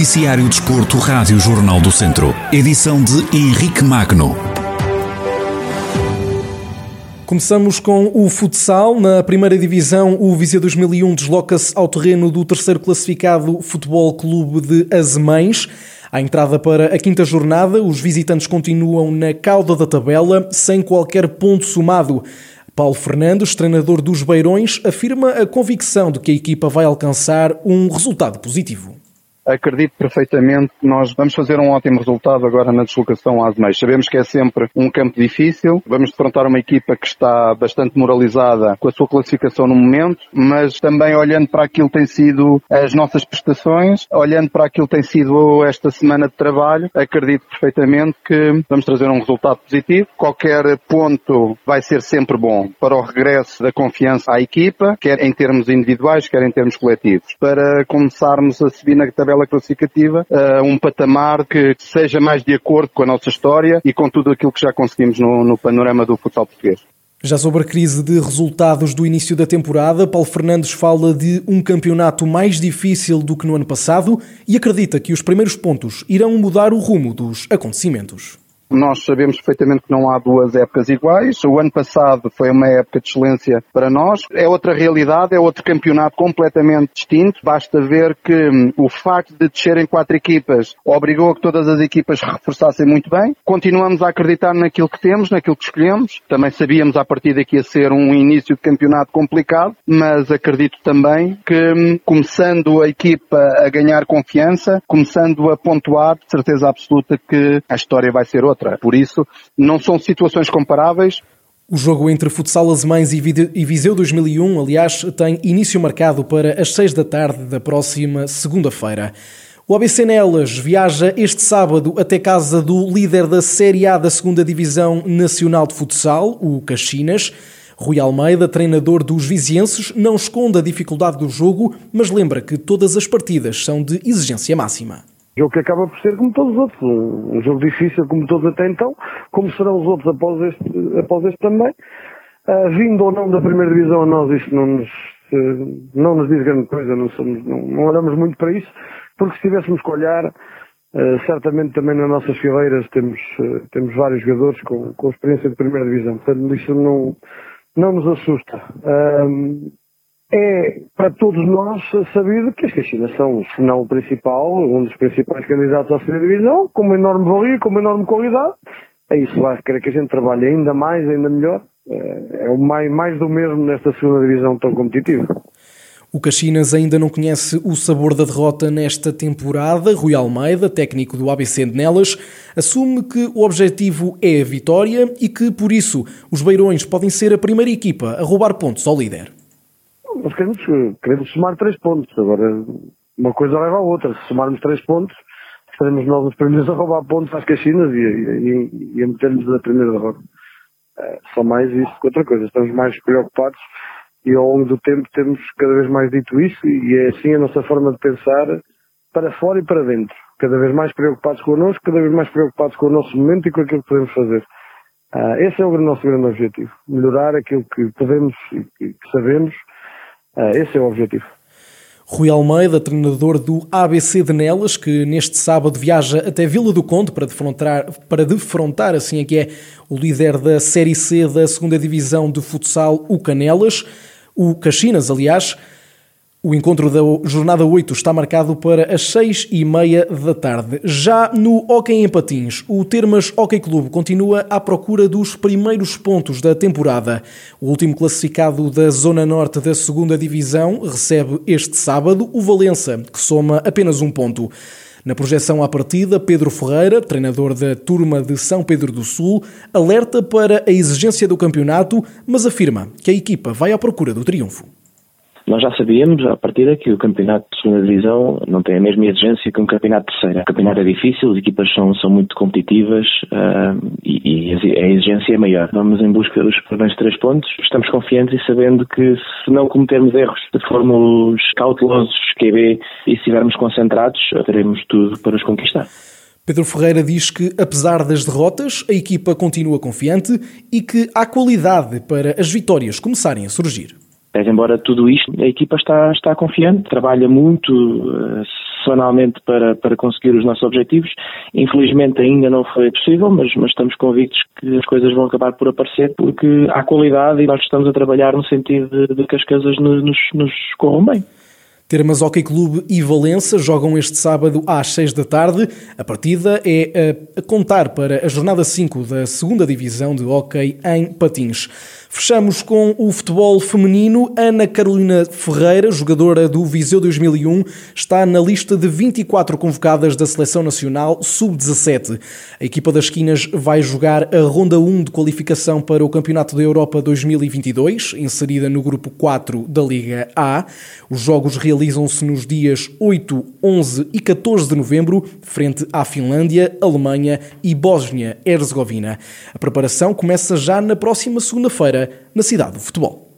Noticiário Desporto, Rádio Jornal do Centro. Edição de Henrique Magno. Começamos com o futsal. Na primeira divisão, o Viseu 2001 desloca-se ao terreno do terceiro classificado Futebol Clube de Azemães. À entrada para a quinta jornada, os visitantes continuam na cauda da tabela, sem qualquer ponto somado. Paulo Fernandes, treinador dos Beirões, afirma a convicção de que a equipa vai alcançar um resultado positivo acredito perfeitamente que nós vamos fazer um ótimo resultado agora na deslocação às meias. Sabemos que é sempre um campo difícil, vamos defrontar uma equipa que está bastante moralizada com a sua classificação no momento, mas também olhando para aquilo que tem sido as nossas prestações, olhando para aquilo que tem sido esta semana de trabalho, acredito perfeitamente que vamos trazer um resultado positivo. Qualquer ponto vai ser sempre bom para o regresso da confiança à equipa, quer em termos individuais, quer em termos coletivos, para começarmos a subir na tabela tabela classificativa a um patamar que seja mais de acordo com a nossa história e com tudo aquilo que já conseguimos no, no panorama do futsal português. Já sobre a crise de resultados do início da temporada, Paulo Fernandes fala de um campeonato mais difícil do que no ano passado e acredita que os primeiros pontos irão mudar o rumo dos acontecimentos. Nós sabemos perfeitamente que não há duas épocas iguais. O ano passado foi uma época de excelência para nós. É outra realidade, é outro campeonato completamente distinto. Basta ver que hum, o facto de descerem quatro equipas obrigou a que todas as equipas reforçassem muito bem. Continuamos a acreditar naquilo que temos, naquilo que escolhemos. Também sabíamos a partir daqui a ser um início de campeonato complicado, mas acredito também que hum, começando a equipa a ganhar confiança, começando a pontuar, de certeza absoluta que a história vai ser outra outra. Por isso, não são situações comparáveis. O jogo entre Futsal Azemães e Viseu 2001, aliás, tem início marcado para as 6 da tarde da próxima segunda-feira. O ABC Nelas viaja este sábado até casa do líder da Série A da 2 Divisão Nacional de Futsal, o Caxinas. Rui Almeida, treinador dos vizienses, não esconde a dificuldade do jogo, mas lembra que todas as partidas são de exigência máxima. Jogo que acaba por ser como todos os outros, um, jogo difícil como todos até então, como serão os outros após este, após este também. Uh, vindo ou não da primeira divisão a nós, isto não nos, uh, não nos diz grande coisa, não, somos, não, não, olhamos muito para isso, porque se tivéssemos que olhar, uh, certamente também nas nossas fileiras temos, temos vários jogadores com, com experiência de primeira divisão, portanto isso não, não nos assusta é para todos nós sabido que as Caxinas são, se não o principal, um dos principais candidatos à segunda divisão, com uma enorme valia, com uma enorme qualidade. É isso vai querer que a gente trabalhe ainda mais, ainda melhor. É, é o mais, mais do mesmo nesta segunda divisão tão competitiva. O Caxinas ainda não conhece o sabor da derrota nesta temporada. Rui Almeida, técnico do ABC de Nelas, assume que o objetivo é a vitória e que, por isso, os Beirões podem ser a primeira equipa a roubar pontos ao líder queremos, queremos somar três pontos. Agora, uma coisa leva à outra. Se somarmos três pontos, estaremos nós os primeiros a roubar pontos às Caxinas e, e, e a meter-nos na primeira derrota. É, só mais isso que outra coisa. Estamos mais preocupados e ao longo do tempo temos cada vez mais dito isso e é assim a nossa forma de pensar para fora e para dentro. Cada vez mais preocupados connosco, cada vez mais preocupados com o nosso momento e com aquilo que podemos fazer. Uh, esse é o nosso grande objetivo. Melhorar aquilo que podemos e que sabemos esse é o objetivo. Rui Almeida, treinador do ABC de Nelas, que neste sábado viaja até Vila do Conde para defrontar, para defrontar assim é que é o líder da Série C da segunda Divisão de Futsal, o Canelas, o Caxinas, aliás. O encontro da jornada 8 está marcado para as 6 e meia da tarde. Já no Hockey em Patins, o Termas Hockey Clube continua à procura dos primeiros pontos da temporada. O último classificado da Zona Norte da segunda Divisão recebe este sábado o Valença, que soma apenas um ponto. Na projeção à partida, Pedro Ferreira, treinador da turma de São Pedro do Sul, alerta para a exigência do campeonato, mas afirma que a equipa vai à procura do triunfo. Nós já sabíamos, à partida, que o campeonato de segunda divisão não tem a mesma exigência que um campeonato de terceira. O campeonato é difícil, as equipas são, são muito competitivas uh, e, e, a exigência é maior. Vamos em busca dos primeiros três pontos. Estamos confiantes e sabendo que se não cometermos erros, se formos cautelosos, QB, e se estivermos concentrados, teremos tudo para os conquistar. Pedro Ferreira diz que, apesar das derrotas, a equipa continua confiante e que há qualidade para as vitórias começarem a surgir. Mas embora tudo isto, a equipa está, está confiante, trabalha muito, eh, semanalmente para, para conseguir os nossos objetivos. Infelizmente ainda não foi possível, mas, mas estamos convictos que as coisas vão acabar por aparecer porque há qualidade e nós estamos a trabalhar no sentido de, de que as coisas nos, nos corram bem. Termas Hockey Clube e Valença jogam este sábado às 6 da tarde. A partida é a contar para a jornada 5 da segunda Divisão de Hockey em Patins. Fechamos com o futebol feminino. Ana Carolina Ferreira, jogadora do Viseu 2001, está na lista de 24 convocadas da Seleção Nacional Sub-17. A equipa das esquinas vai jogar a Ronda 1 de qualificação para o Campeonato da Europa 2022, inserida no grupo 4 da Liga A. Os jogos realizam-se nos dias 8, 11 e 14 de novembro, frente à Finlândia, Alemanha e Bósnia-Herzegovina. A preparação começa já na próxima segunda-feira na cidade do futebol.